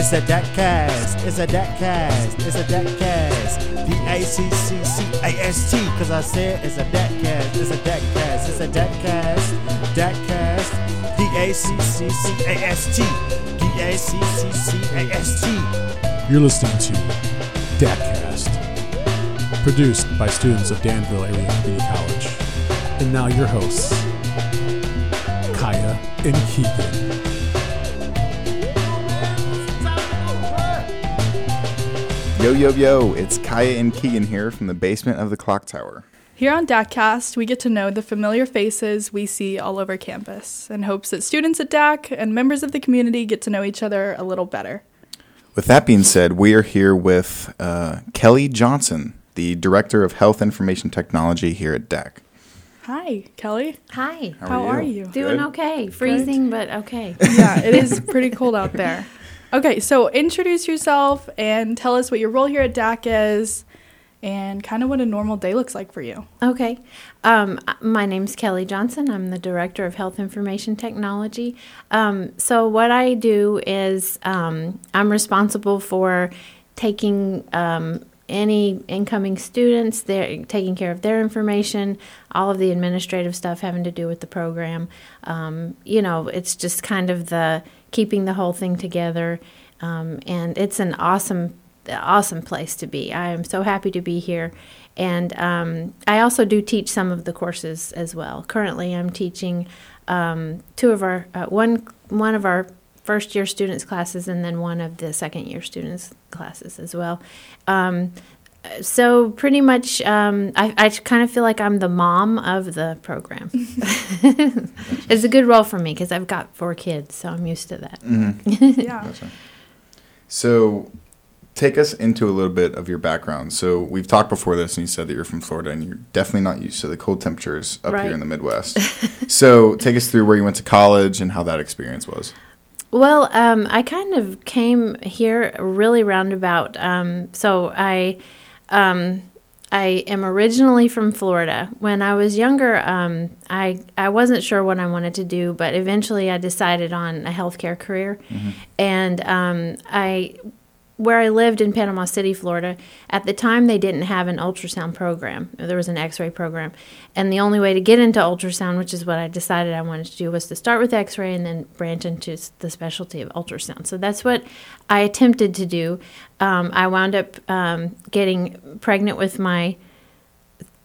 It's a deck cast. It's a DACcast. It's a deck cast. D A C C C A S T. Cause I said it's a deck cast. It's a deck cast. It's a deck cast. Deck cast. D A C C C A S T. D A C C C A S T. You're listening to DACcast, produced by students of Danville Area Community College. And now your hosts, Kaya and Keegan. Yo, yo, yo, it's Kaya and Keegan here from the basement of the clock tower. Here on DACcast, we get to know the familiar faces we see all over campus in hopes that students at DAC and members of the community get to know each other a little better. With that being said, we are here with uh, Kelly Johnson, the Director of Health Information Technology here at DAC. Hi, Kelly. Hi. How How are are you? you? Doing Good. okay. Freezing, but okay. yeah, it is pretty cold out there. Okay, so introduce yourself and tell us what your role here at DAC is and kind of what a normal day looks like for you. Okay. Um, my name's Kelly Johnson. I'm the Director of Health Information Technology. Um, so, what I do is um, I'm responsible for taking um, any incoming students, they're taking care of their information, all of the administrative stuff having to do with the program. Um, you know, it's just kind of the keeping the whole thing together. Um, and it's an awesome awesome place to be. I am so happy to be here. And um, I also do teach some of the courses as well. Currently, I'm teaching um, two of our uh, one one of our first year students classes, and then one of the second year students classes as well. Um, so pretty much, um, I, I kind of feel like I'm the mom of the program. it's a good role for me because I've got four kids, so I'm used to that. Yeah. So, take us into a little bit of your background. So, we've talked before this, and you said that you're from Florida, and you're definitely not used to the cold temperatures up Right. here in the Midwest. so, take us through where you went to college and how that experience was. Well, um, I kind of came here really roundabout. Um, so I, um, I am originally from Florida. When I was younger, um, I I wasn't sure what I wanted to do, but eventually I decided on a healthcare career, and um, I. Where I lived in Panama City, Florida, at the time they didn't have an ultrasound program. There was an x ray program. And the only way to get into ultrasound, which is what I decided I wanted to do, was to start with x ray and then branch into the specialty of ultrasound. So that's what I attempted to do. Um, I wound up um, getting pregnant with my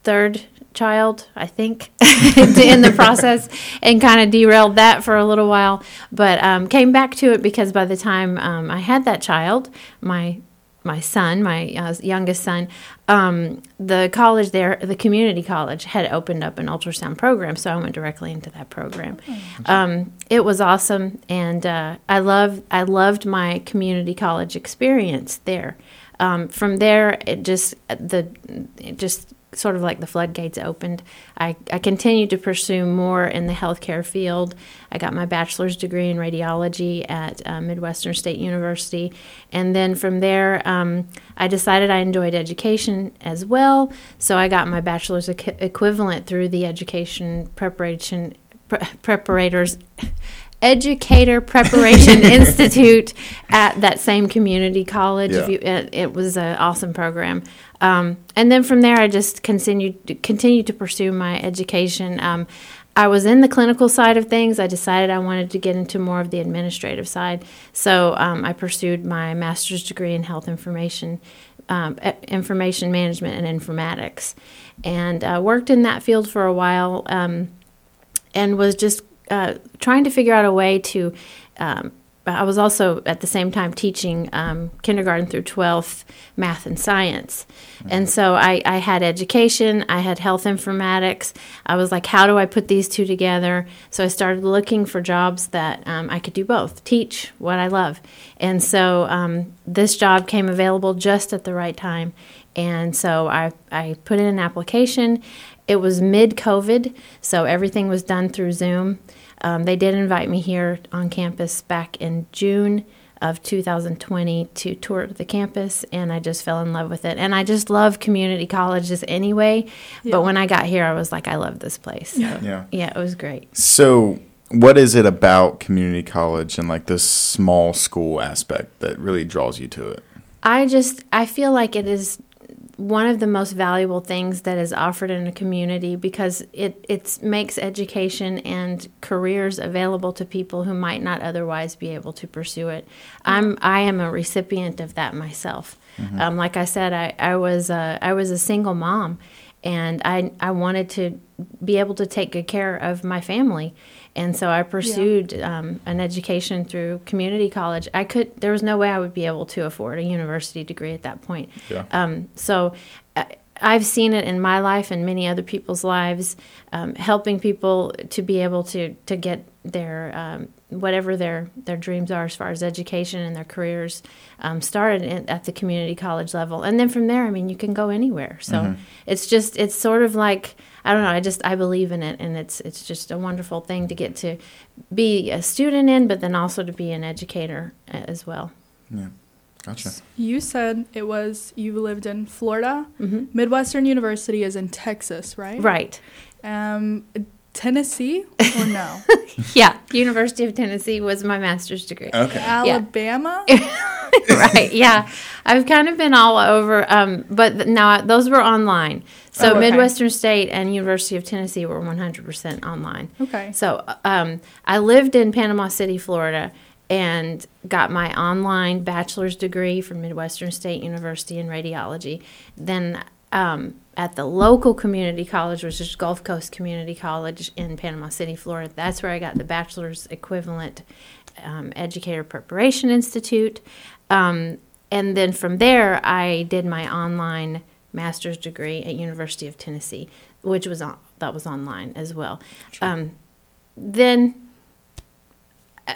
third child, I think, in the process, and kind of derailed that for a little while. But um, came back to it because by the time um, I had that child, my my son, my uh, youngest son, um, the college there, the community college, had opened up an ultrasound program, so I went directly into that program. Um, it was awesome, and uh, I love I loved my community college experience there. Um, from there, it just the it just sort of like the floodgates opened. I, I continued to pursue more in the healthcare field. I got my bachelor's degree in radiology at uh, Midwestern State University. And then from there, um, I decided I enjoyed education as well. So I got my bachelor's equi- equivalent through the education preparation pre- preparators. Educator Preparation Institute at that same community college. If Yeah. you, it, it was an awesome program. Um, and then from there, I just continued continued to pursue my education. Um, I was in the clinical side of things. I decided I wanted to get into more of the administrative side, so um, I pursued my master's degree in health information, um, information management, and informatics, and uh, worked in that field for a while. Um, and was just uh, trying to figure out a way to. Um, I was also at the same time teaching um, kindergarten through 12th math and science. And so I, I had education, I had health informatics. I was like, how do I put these two together? So I started looking for jobs that um, I could do both teach what I love. And so um, this job came available just at the right time. And so I, I put in an application. It was mid COVID, so everything was done through Zoom. Um, they did invite me here on campus back in June of 2020 to tour the campus, and I just fell in love with it. And I just love community colleges anyway. Yeah. But when I got here, I was like, I love this place. So, Yeah. yeah, it was great. So, what is it about community college and like this small school aspect that really draws you to it? I just I feel like it is one of the most valuable things that is offered in a community because it it makes education and careers available to people who might not otherwise be able to pursue it. I'm I am a recipient of that myself. Um, like I said, I, I was a, I was a single mom, and I I wanted to be able to take good care of my family. And so I pursued um, an education through community college. I could there was no way I would be able to afford a university degree at that point. Yeah. Um, so I've seen it in my life and many other people's lives, um, helping people to be able to to get their um, whatever their their dreams are as far as education and their careers um, started in, at the community college level, and then from there, I mean, you can go anywhere. So it's just it's sort of like I don't know. I just I believe in it, and it's it's just a wonderful thing to get to be a student in, but then also to be an educator uh, as well. Yeah. Gotcha. You said it was you lived in Florida. Midwestern University is in Texas, right? Right. Um, Tennessee or no? Yeah. University of Tennessee was my master's degree. Okay. Alabama. right. Yeah. I've kind of been all over, um, but th- now those were online. So Oh, okay. Midwestern State and University of Tennessee were 100% online. Okay. So um, I lived in Panama City, Florida, and got my online bachelor's degree from Midwestern State University in radiology. Then um, at the local community college, which is Gulf Coast Community College in Panama City, Florida, that's where I got the bachelor's equivalent um, Educator Preparation Institute. Um, and then from there, I did my online master's degree at University of Tennessee, which was on, that was online as well. Um, then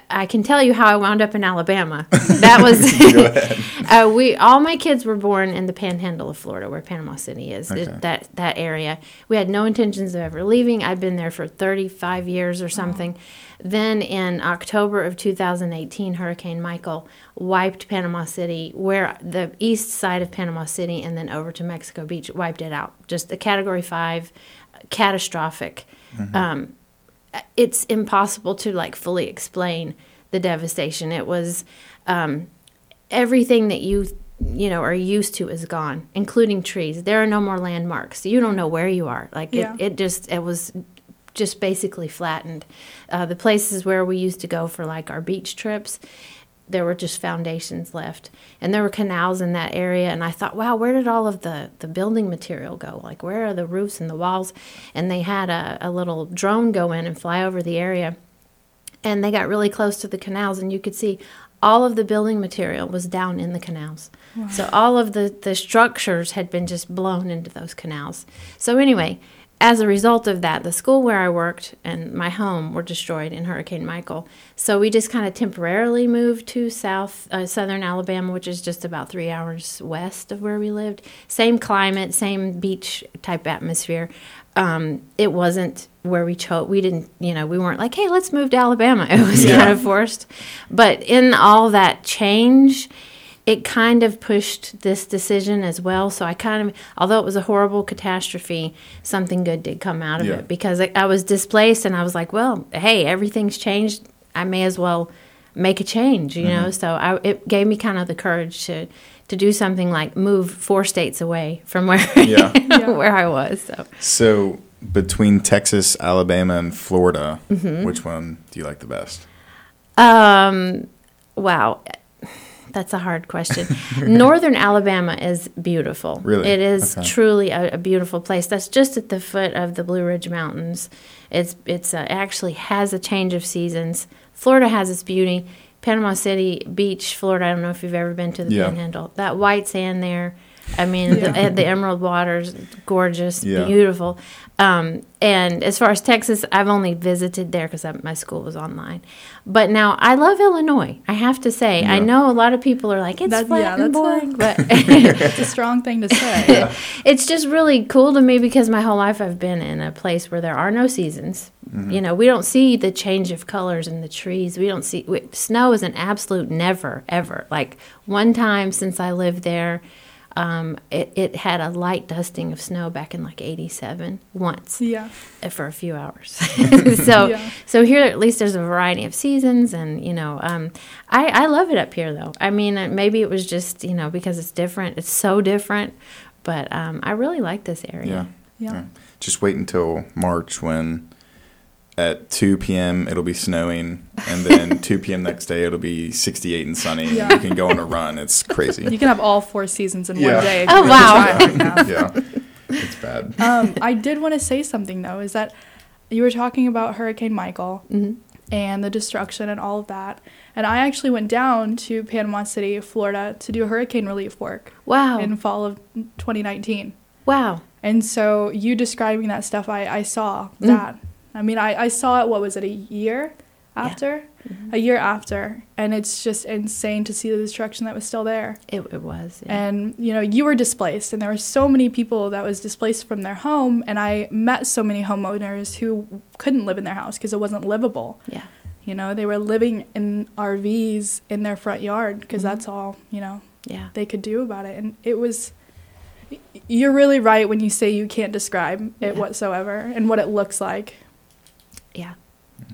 I- can tell you how I wound up in Alabama. That was uh, we. All my kids were born in the Panhandle of Florida, where Panama City is. it- that that area. We had no intentions of ever leaving. I'd been there for 35 years or something. Then in October of 2018, Hurricane Michael wiped Panama City, where the east side of Panama City, and then over to Mexico Beach, wiped it out. Just a Category Five, catastrophic. Um, it's impossible to like fully explain the devastation. It was um, everything that you you know are used to is gone, including trees. There are no more landmarks. You don't know where you are. Like Yeah. it, it just it was just basically flattened. Uh, the places where we used to go for like our beach trips, there were just foundations left, and there were canals in that area. And I thought, wow, where did all of the the building material go? Like where are the roofs and the walls? And they had a, a little drone go in and fly over the area and they got really close to the canals and you could see all of the building material was down in the canals so all of the, the structures had been just blown into those canals so anyway as a result of that the school where i worked and my home were destroyed in hurricane michael so we just kind of temporarily moved to south uh, southern alabama which is just about three hours west of where we lived same climate same beach type atmosphere um, it wasn't where we chose. We didn't, you know, we weren't like, hey, let's move to Alabama. It was kind of forced. But in all that change, it kind of pushed this decision as well. So I kind of, although it was a horrible catastrophe, something good did come out of Yeah. it because I, I was displaced and I was like, well, hey, everything's changed. I may as well make a change, you know. So I, it gave me kind of the courage to to do something like move four states away from where Yeah. Yeah. where I was. So. So between Texas, Alabama, and Florida, Mm-hmm. which one do you like the best? Um, wow. That's a hard question. Northern Alabama is beautiful. Really? It is Okay. truly a, a beautiful place. That's just at the foot of the Blue Ridge Mountains. It's it's uh, actually has a change of seasons. Florida has its beauty. Panama City Beach, Florida. I don't know if you've ever been to the Yeah. Panhandle. That white sand there. I mean, the, the emerald waters, gorgeous, Yeah. beautiful. Um, and as far as Texas, I've only visited there because my school was online. But now I love Illinois. I have to say, I know a lot of people are like it's That- flat yeah, and that's a- boring, but It's a strong thing to say. it's just really cool to me because my whole life I've been in a place where there are no seasons. You know, we don't see the change of colors in the trees. We don't see we, snow is an absolute never ever. Like one time since I lived there, Um, it, it had a light dusting of snow back in like 87 once Yeah. uh, for a few hours. so Yeah. so here at least there's a variety of seasons and you know um, I, I love it up here though. I mean uh, maybe it was just you know because it's different. It's so different, but um, I really like this area. Yeah. Yeah. Just wait until March when at 2 p.m. it'll be snowing, and then 2 p.m. next day it'll be 68 and sunny. and Yeah. You can go on a run. It's crazy. You can have all four seasons in Yeah. one day. Oh, wow. try hard enough. yeah, it's bad. um, I did want to say something though. Is that you were talking about Hurricane Michael Mhm. and the destruction and all of that, and I actually went down to Panama City, Florida, to do hurricane relief work Wow. in fall of 2019. wow. And so you describing that stuff, I, I saw Mm. I mean, I, I saw it, what was it, a year after? Mm-hmm. A year after. And it's just insane to see the destruction that was still there. It, it was. yeah. And, you know, you were displaced, and there were so many people that was displaced from their home. And I met so many homeowners who couldn't live in their house because it wasn't livable. yeah. You know, they were living in RVs in their front yard because Mhm. that's all, you know, Yeah. they could do about it. And it was, you're really right when you say you can't describe it Yeah. whatsoever and what it looks like. Yeah.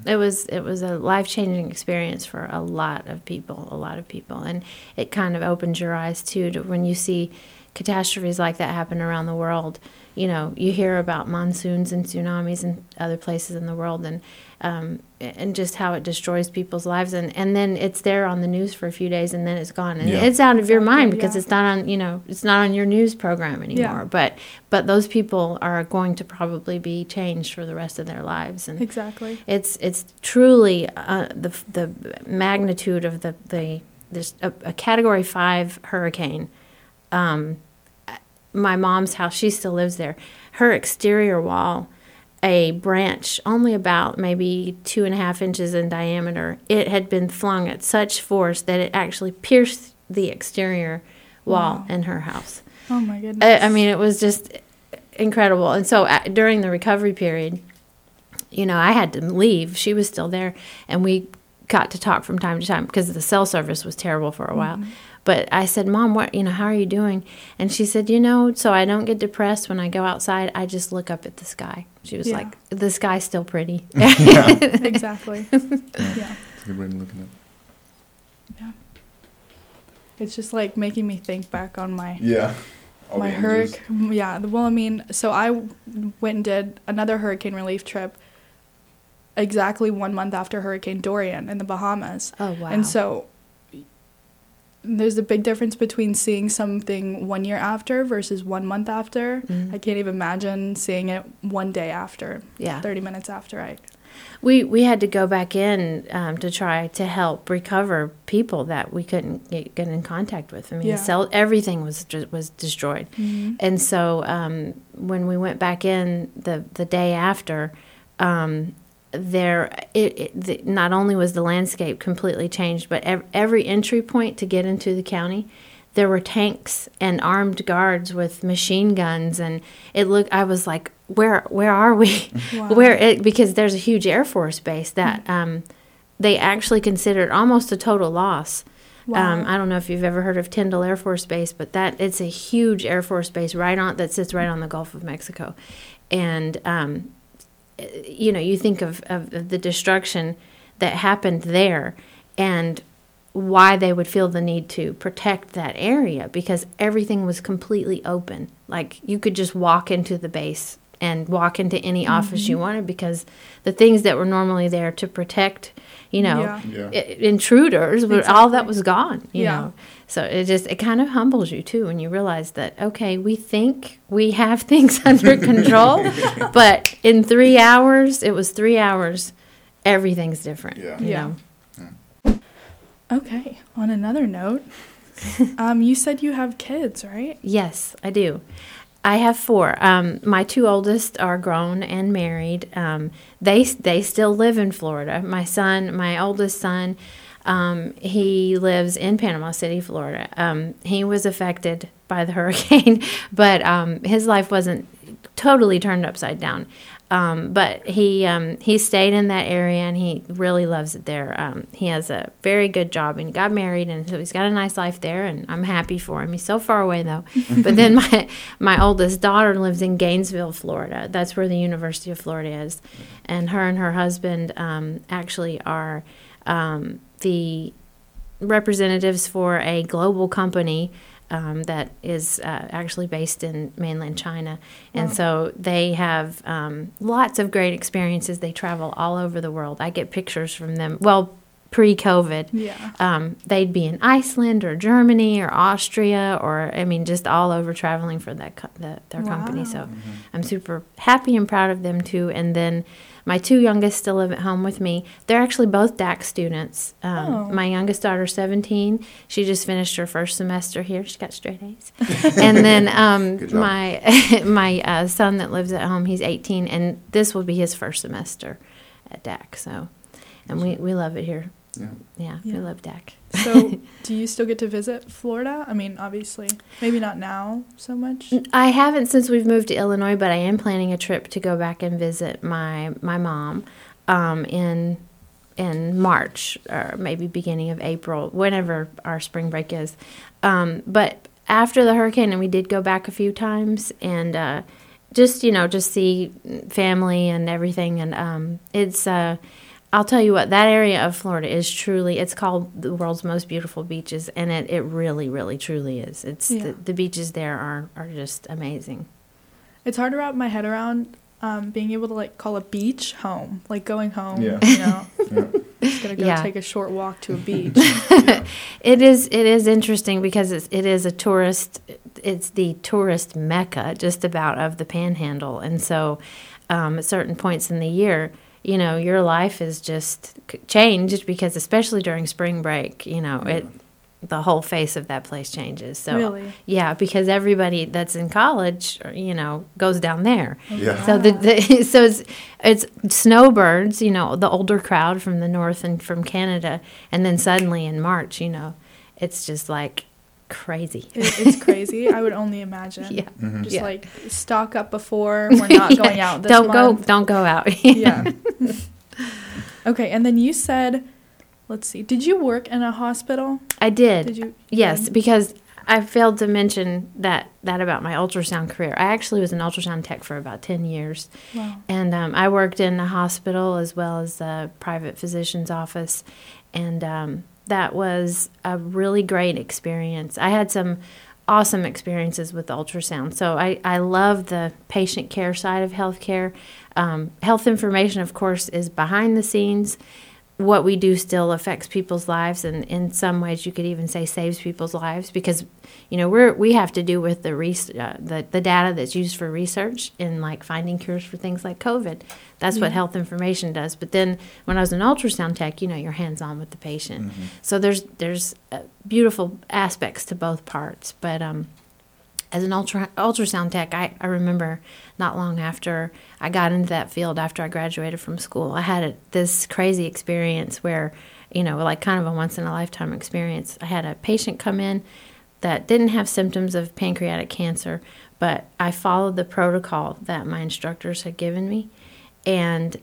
It was it was a life changing experience for a lot of people, a lot of people, and it kind of opens your eyes too to when you see catastrophes like that happen around the world. You know, you hear about monsoons and tsunamis and other places in the world, and um, and just how it destroys people's lives, and and then it's there on the news for a few days, and then it's gone, and Yeah. it's out of your mind because yeah. it's not on you know it's not on your news program anymore. But but those people are going to probably be changed for the rest of their lives, and Exactly. it's it's truly uh, the the magnitude of the the there's a, a category five hurricane. Um, my mom's house, she still lives there. Her exterior wall, a branch only about maybe two and a half inches in diameter, it had been flung at such force that it actually pierced the exterior wall Wow. in her house. Oh my goodness. I, I mean, it was just incredible. And so uh, during the recovery period, you know, I had to leave. She was still there, and we got to talk from time to time because the cell service was terrible for a while. But I said, "Mom, what you know? How are you doing?" And she said, "You know, so I don't get depressed when I go outside. I just look up at the sky." She was Yeah. like, "The sky's still pretty." exactly. yeah. It's a good way to look at it. It's just like making me think back on my Yeah. All my hurricane. Mm, yeah. the- Well, I mean, so I went and did another hurricane relief trip exactly one month after Hurricane Dorian in the Bahamas. oh wow! And so there's a big difference between seeing something one year after versus one month after. Mhm. I can't even imagine seeing it one day after, yeah, 30 minutes after I. We we had to go back in um, to try to help recover people that we couldn't get, get in contact with. I mean, Yeah. cell, everything was was destroyed, and so um, when we went back in the the day after, um, there it, it the, not only was the landscape completely changed, but ev- every entry point to get into the county. There were tanks and armed guards with machine guns, and it looked. I was like, "Where, where are we? Wow. Where it because there's a huge Air Force base that um, they actually considered almost a total loss. Um, I don't know if you've ever heard of Tyndall Air Force Base, but that it's a huge Air Force base right on that sits right on the Gulf of Mexico, and um, you know you think of, of, of the destruction that happened there, and why they would feel the need to protect that area because everything was completely open. Like you could just walk into the base and walk into any mm-hmm. office you wanted because the things that were normally there to protect, you know, Yeah. Yeah. i- intruders, but all that was gone, you Yeah. know. So it just it kind of humbles you too when you realize that okay, we think we have things under control, but in 3 hours, it was 3 hours everything's different. Yeah. you Yeah. know? Okay. On another note, um, you said you have kids, right? Yes, I do. I have four. Um, my two oldest are grown and married. Um, they they still live in Florida. My son, my oldest son, um, he lives in Panama City, Florida. Um, he was affected by the hurricane, but um, his life wasn't totally turned upside down. Um, but he um, he stayed in that area and he really loves it there. Um, he has a very good job and got married and so he's got a nice life there and I'm happy for him. He's so far away though. but then my my oldest daughter lives in Gainesville, Florida. That's where the University of Florida is, and her and her husband um, actually are um, the representatives for a global company um, that is uh, actually based in mainland China. And so they have um, lots of great experiences. They travel all over the world. I get pictures from them. Well, pre COVID, Yeah. um, they'd be in Iceland or Germany or Austria or, I mean, just all over traveling for that co- the, their company. So I'm super happy and proud of them too. And then my two youngest still live at home with me. They're actually both DAC students. Um, Oh. My youngest daughter, 17. She just finished her first semester here. She got straight A's. and then um, my my uh, son that lives at home, he's 18, and this will be his first semester at DAC. So, and we, we love it here. Yeah. Yeah, Yeah. we love DAC. So, do you still get to visit Florida? I mean, obviously, maybe not now so much. I haven't since we've moved to Illinois, but I am planning a trip to go back and visit my my mom um, in in March or maybe beginning of April, whenever our spring break is. Um, but after the hurricane, and we did go back a few times, and uh, just you know just see family and everything, and um, it's. Uh, I'll tell you what, that area of Florida is truly, it's called the world's most beautiful beaches, and it, it really, really, truly is. It's Yeah. the, the beaches there are, are just amazing. It's hard to wrap my head around um, being able to like call a beach home, like going home. Yeah. You know, Yeah. just gonna go Yeah. take a short walk to a beach. It is it is interesting because it's, it is a tourist it's the tourist mecca just about of the panhandle and so um, at certain points in the year you know your life is just changed because especially during spring break you know it mm-hmm. the whole face of that place changes so Really? yeah because everybody that's in college uh, you know goes down there oh, Yeah. so the, the so it's it's snowbirds, you know, the older crowd from the north and from Canada, and then suddenly in March, you know, it's just like crazy. It, it's crazy. I would only imagine. Yeah. Mm-hmm. Just Yeah. like stock up before we're not Yeah. going out this don't month. go, don't go out. yeah. okay, and then you said, let's see, did you work in a hospital? I did. Did you? Yes, because I failed to mention that that about my ultrasound career. I actually was an ultrasound tech for about ten years. Wow. And um, I worked in a hospital as well as a private physician's office. And um, that was a really great experience. I had some awesome experiences with ultrasound. So I, I love the patient care side of healthcare. Um, health information, of course, is behind the scenes. What we do still affects people's lives, and in some ways, you could even say saves people's lives because, you know, we're we have to do with the res- uh, the the data that's used for research in like finding cures for things like COVID. That's what health information does. But then when I was an ultrasound tech, you know, you're hands on with the patient. So there's there's uh, beautiful aspects to both parts. But um, as an ultra ultrasound tech, I, I remember not long after I got into that field after I graduated from school, I had a, this crazy experience where, you know, like kind of a once in a lifetime experience. I had a patient come in that didn't have symptoms of pancreatic cancer, but I followed the protocol that my instructors had given me and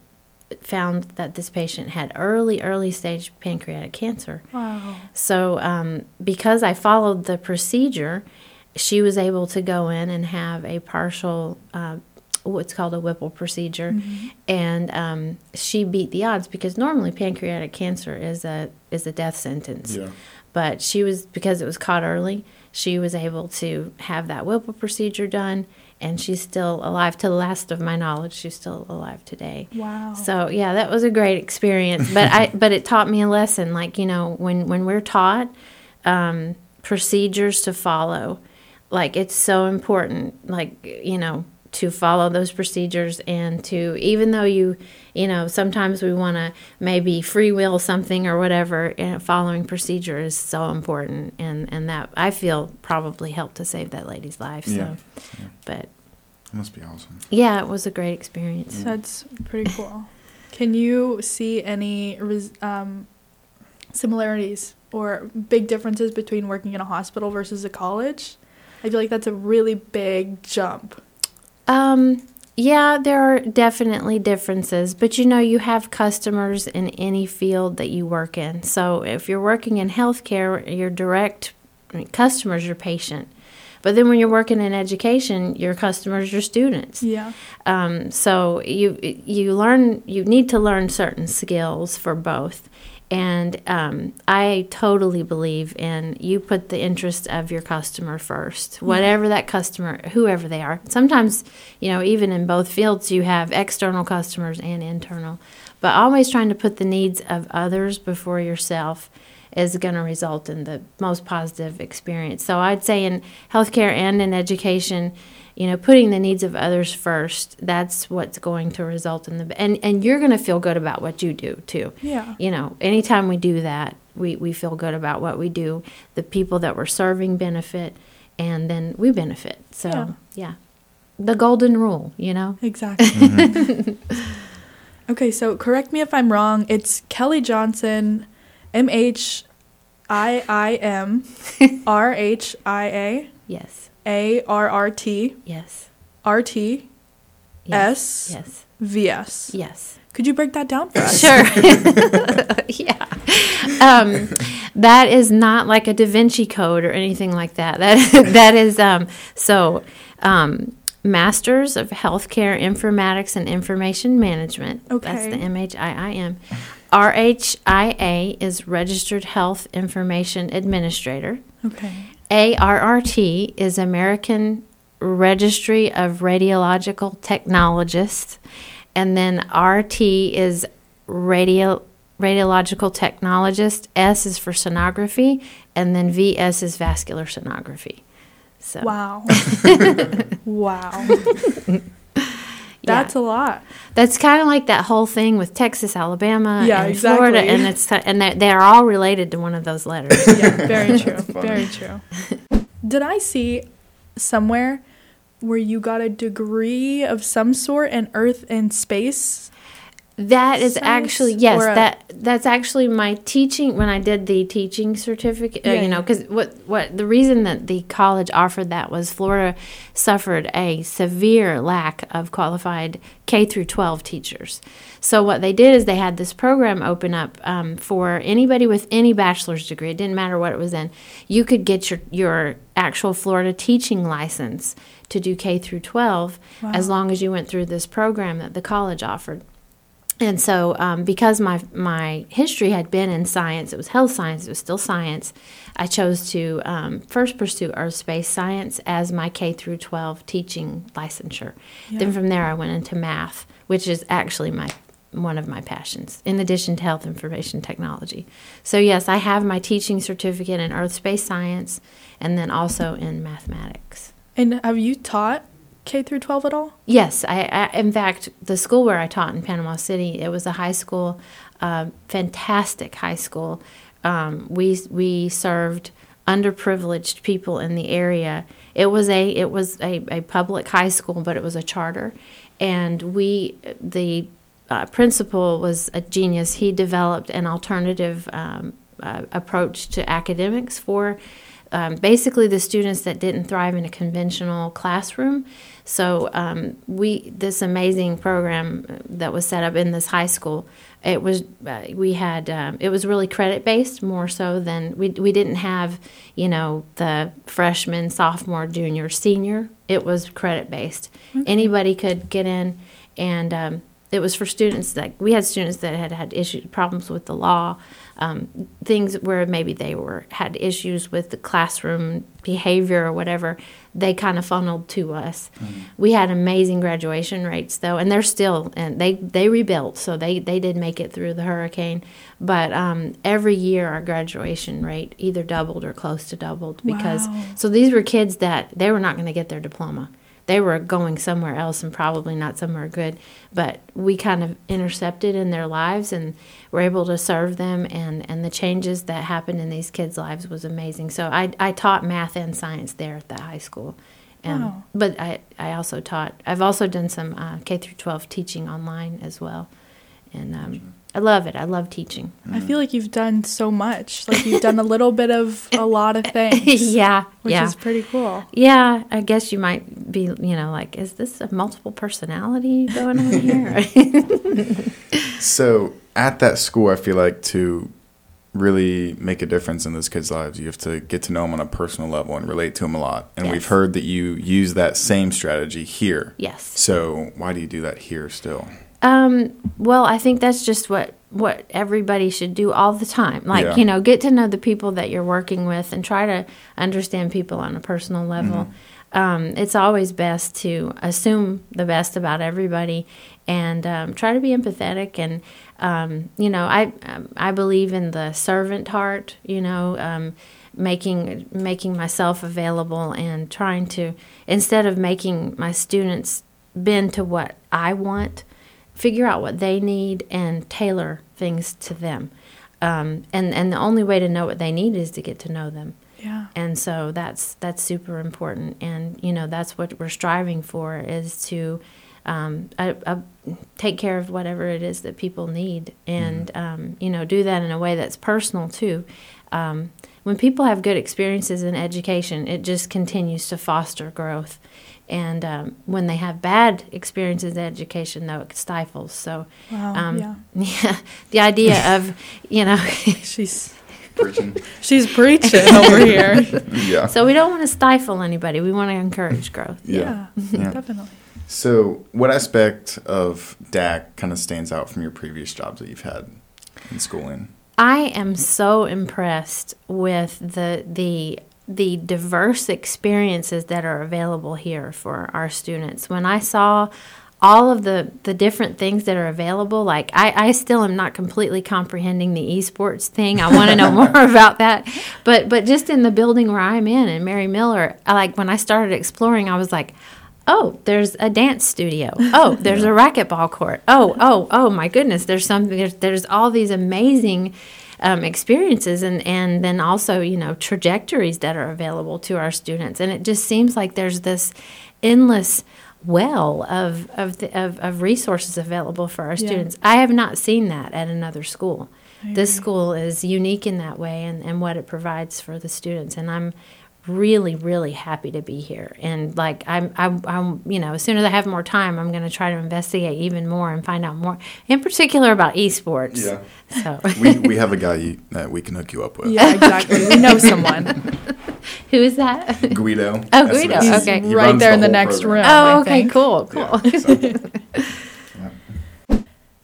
found that this patient had early, early stage pancreatic cancer. Wow. So, um, because I followed the procedure, she was able to go in and have a partial, uh, what's called a Whipple procedure, and um, she beat the odds because normally pancreatic cancer is a is a death sentence. Yeah. But she was because it was caught early, she was able to have that Whipple procedure done, and she's still alive. To the last of my knowledge, she's still alive today. Wow. So yeah, that was a great experience. But I but it taught me a lesson. Like you know, when when we're taught um, procedures to follow, like it's so important. Like you know to follow those procedures and to even though you you know sometimes we want to maybe free will something or whatever and following procedure is so important and and that i feel probably helped to save that lady's life so Yeah. Yeah. but That must be awesome. yeah it was a great experience That's pretty cool. Can you see any res- um, similarities or big differences between working in a hospital versus a college? I feel like that's a really big jump. Um, Yeah, there are definitely differences, but you know, you have customers in any field that you work in. So if you're working in healthcare, your direct customers your patient. But then when you're working in education, your customers your students. Yeah. Um, so you you learn you need to learn certain skills for both. And um, I totally believe in you put the interest of your customer first, whatever that customer, whoever they are. Sometimes, you know, even in both fields, you have external customers and internal, but always trying to put the needs of others before yourself is going to result in the most positive experience. So I'd say in healthcare and in education, you know, putting the needs of others first, that's what's going to result in the and and you're going to feel good about what you do too. Yeah. You know, anytime we do that, we we feel good about what we do. The people that we're serving benefit and then we benefit. So, Yeah. yeah. The golden rule, you know. Exactly. Mm-hmm. okay, so correct me if I'm wrong. It's Kelly Johnson, M H I I M R H I A Yes. A R R T Yes. R T Yes. S Yes. V S. Yes. Could you break that down for us? Sure. yeah. Um, that is not like a Da Vinci Code or anything like that. That that is um, so. Um, Masters of Healthcare Informatics and Information Management. Okay. That's the MHIIM. RHIA is Registered Health Information Administrator. Okay. ARRT is American Registry of Radiological Technologists, and then RT is radio radiological technologist. S is for sonography, and then VS is vascular sonography. So Wow. wow. That's a lot. that's kind of like that whole thing with Texas, Alabama, Yeah, and Florida, exactly. and it's and they- they're all related to one of those letters. Yeah, very true. Very true. Did I see somewhere where you got a degree of some sort in Earth and space? That is Science actually yes. a- that that's actually my teaching when I did the teaching certificate. uh, you know, because what what the reason that the college offered that was Florida suffered a severe lack of qualified K through twelve teachers. So what they did is they had this program open up um, for anybody with any bachelor's degree. It didn't matter what it was in. You could get your your actual Florida teaching license to do K through twelve as long as you went through this program that the college offered. And so, um, because my my history had been in science, it was health science, it was still science. I chose to um, first pursue earth space science as my K through 12 teaching licensure. Then from there, I went into math, which is actually my one of my passions, in addition to health information technology. So yes, I have my teaching certificate in earth space science, and then also in mathematics. And have you taught K through 12 at all? Yes, I, I in fact the school where I taught in Panama City, it was a high school, uh, fantastic high school. Um, we we served underprivileged people in the area. It was a it was a, a public high school, but it was a charter, and we the uh, principal was a genius. He developed an alternative um, uh, approach to academics for um, basically the students that didn't thrive in a conventional classroom. So um, we this amazing program that was set up in this high school. It was uh, we had um, it was really credit based more so than we we didn't have you know the freshman, sophomore, junior, senior. It was credit based. Anybody could get in, and um, it was for students that we had students that had had issues problems with the law um, things where maybe they were had issues with the classroom behavior or whatever they kind of funneled to us. We had amazing graduation rates though and they're still and they they rebuilt so they they did make it through the hurricane. But um, every year our graduation rate either doubled or close to doubled because Wow. so these were kids that they were not going to get their diploma they were going somewhere else and probably not somewhere good but we kind of intercepted in their lives and were able to serve them and, and the changes that happened in these kids lives was amazing. So i, I taught math and science there at the high school. Um, Wow. but I, I also taught i've also done some uh, k through 12 teaching online as well. And um, i love it i love teaching I feel like you've done so much. Like you've done a little bit of a lot of things. yeah Which yeah is pretty cool. Yeah, I guess you might be, you know, like, is this a multiple personality going on here? So at that school, I feel like to really make a difference in those kids' lives, you have to get to know them on a personal level and relate to them a lot. And we've heard that you use that same strategy here. yes. So why do you do that here still? Um, well, I think that's just what what everybody should do all the time. Like, Yeah. you know, get to know the people that you're working with and try to understand people on a personal level. Um, it's always best to assume the best about everybody and um, try to be empathetic and um, you know I um, I believe in the servant heart you know um, making making myself available and trying to instead of making my students bend to what I want figure out what they need and tailor things to them. Um, and and the only way to know what they need is to get to know them. Yeah. and so that's that's super important. And you know that's what we're striving for is to um, I, I take care of whatever it is that people need and um, you know do that in a way that's personal too. Um, when people have good experiences in education it just continues to foster growth and um, when they have bad experiences in education though it stifles so Wow. um, yeah. yeah the idea of you know She's Preaching. she's preaching over here. yeah. So we don't want to stifle anybody. We want to encourage growth. Yeah. Yeah. Yeah. Definitely. So, what aspect of DAC kind of stands out from your previous jobs that you've had in schooling? I am so impressed with the the the diverse experiences that are available here for our students. When I saw all of the, the different things that are available, like I, I still am not completely comprehending the esports thing. I want to know more about that. But but just in the building where I'm in in Mary Miller, I, like when I started exploring, I was like, oh, there's a dance studio. Oh, there's a racquetball court. Oh, oh, oh my goodness, there's something. There's there's all these amazing um, experiences and and then also you know trajectories that are available to our students, and it just seems like there's this endless well of of the, of, of resources available for our Yeah. students. I have not seen that at another school. I This school is unique in that way and, and what it provides for the students. And I'm really, really happy to be here. And like, I'm, I'm, I'm you know, as soon as I have more time, I'm going to try to investigate even more and find out more, in particular about esports. yeah So, we, we have a guy you, that we can hook you up with. Yeah, exactly. we know someone. who is that? Guido. Oh, Guido, what okay. he right runs there in the next program. room. oh, I okay, think. cool, cool. Yeah, so-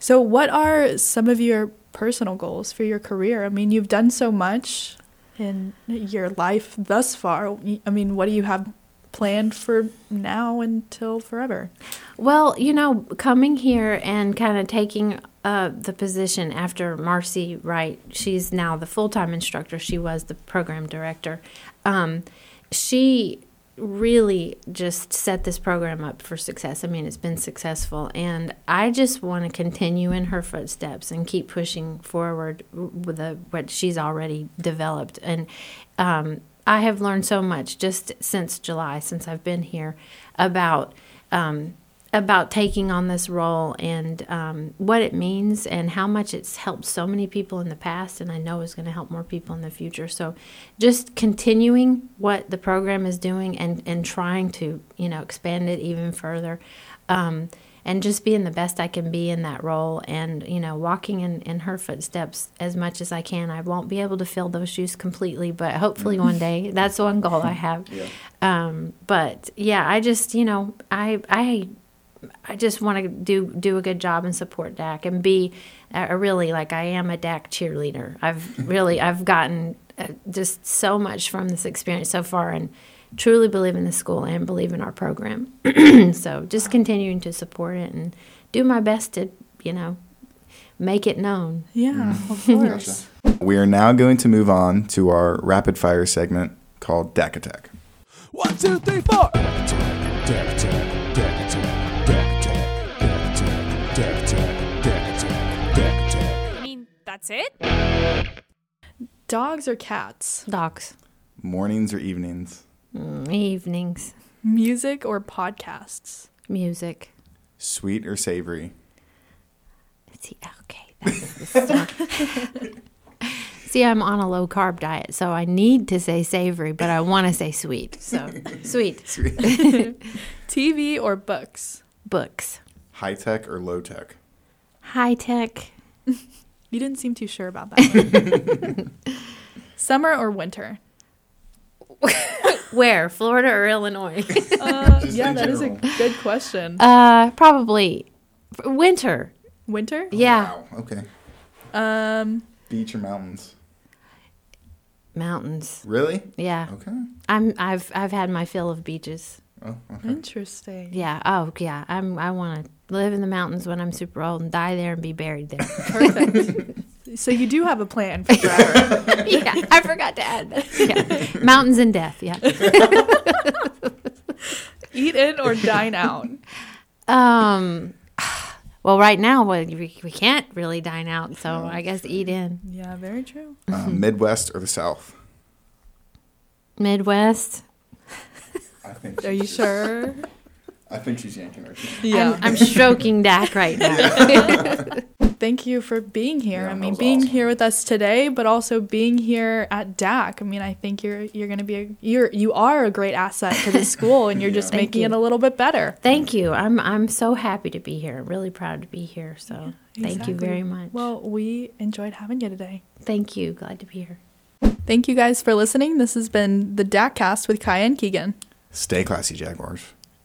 So, what are some of your personal goals for your career? I mean, you've done so much in your life thus far. I mean, what do you have planned for now until forever? Well, you know, coming here and kind of taking uh, the position after Marcy Wright, she's now the full time instructor. She was the program director. Um, she really just set this program up for success. I mean, it's been successful, and I just want to continue in her footsteps and keep pushing forward with the, what she's already developed. And um, I have learned so much just since July, since I've been here, about um, about taking on this role and um, what it means and how much it's helped so many people in the past and I know is going to help more people in the future. So just continuing what the program is doing and, and trying to, you know, expand it even further. Um, and just being the best I can be in that role and, you know, walking in, in her footsteps as much as I can. I won't be able to fill those shoes completely, but hopefully one day that's one goal I have. Um, but yeah, I just, you know, I, I, I just want to do do a good job and support DAC and be a, a really like I am a DAC cheerleader. I've really I've gotten uh, just so much from this experience so far and truly believe in the school and believe in our program. so just continuing to support it and do my best to you know make it known. Yeah, of course. We are now going to move on to our rapid fire segment called DAC Attack. One, two, three, four. DAC Attack, that's it? Dogs or cats? Dogs, Mornings or evenings? mm, evenings, Music or podcasts? music. Sweet or savory? See, okay, that's, this is- See, I'm on a low carb diet, so I need to say savory, but I want to say sweet. So sweet. sweet TV or books? books, High tech or low tech? high tech, You didn't seem too sure about that. Summer or winter? where Florida or Illinois? Uh, yeah, that is a good question. uh, probably winter. Winter? Yeah, Wow. Okay. Um, Beach or mountains? mountains. Really? Yeah, Okay. I'm. I've I've had my fill of beaches. Oh, okay. interesting. Yeah. Oh, yeah. I'm. I want to live in the mountains when I'm super old and die there and be buried there. Perfect. so you do have a plan for forever. yeah, I forgot to add that. Yeah. Mountains and death. Yeah. Eat in or dine out? Um. Well, right now well, we we can't really dine out, so I guess eat in. Yeah, very true. Uh, Midwest or the South? Midwest. I think. Are you sure? I think she's yanking her. chin. Yeah. I'm, I'm stroking Dak right now. Thank you for being here. Yeah, I mean, being awesome. here with us today, but also being here at DAC. I mean, I think you're you're going to be a, you're you are a great asset to the school, and you're just Thank making you. it a little bit better. Thank you. I'm I'm so happy to be here. Really proud to be here. So thank you very much. Well, we enjoyed having you today. thank you. Glad to be here. Thank you guys for listening. This has been the DACcast with Kaya and Keegan. Stay classy, Jaguars.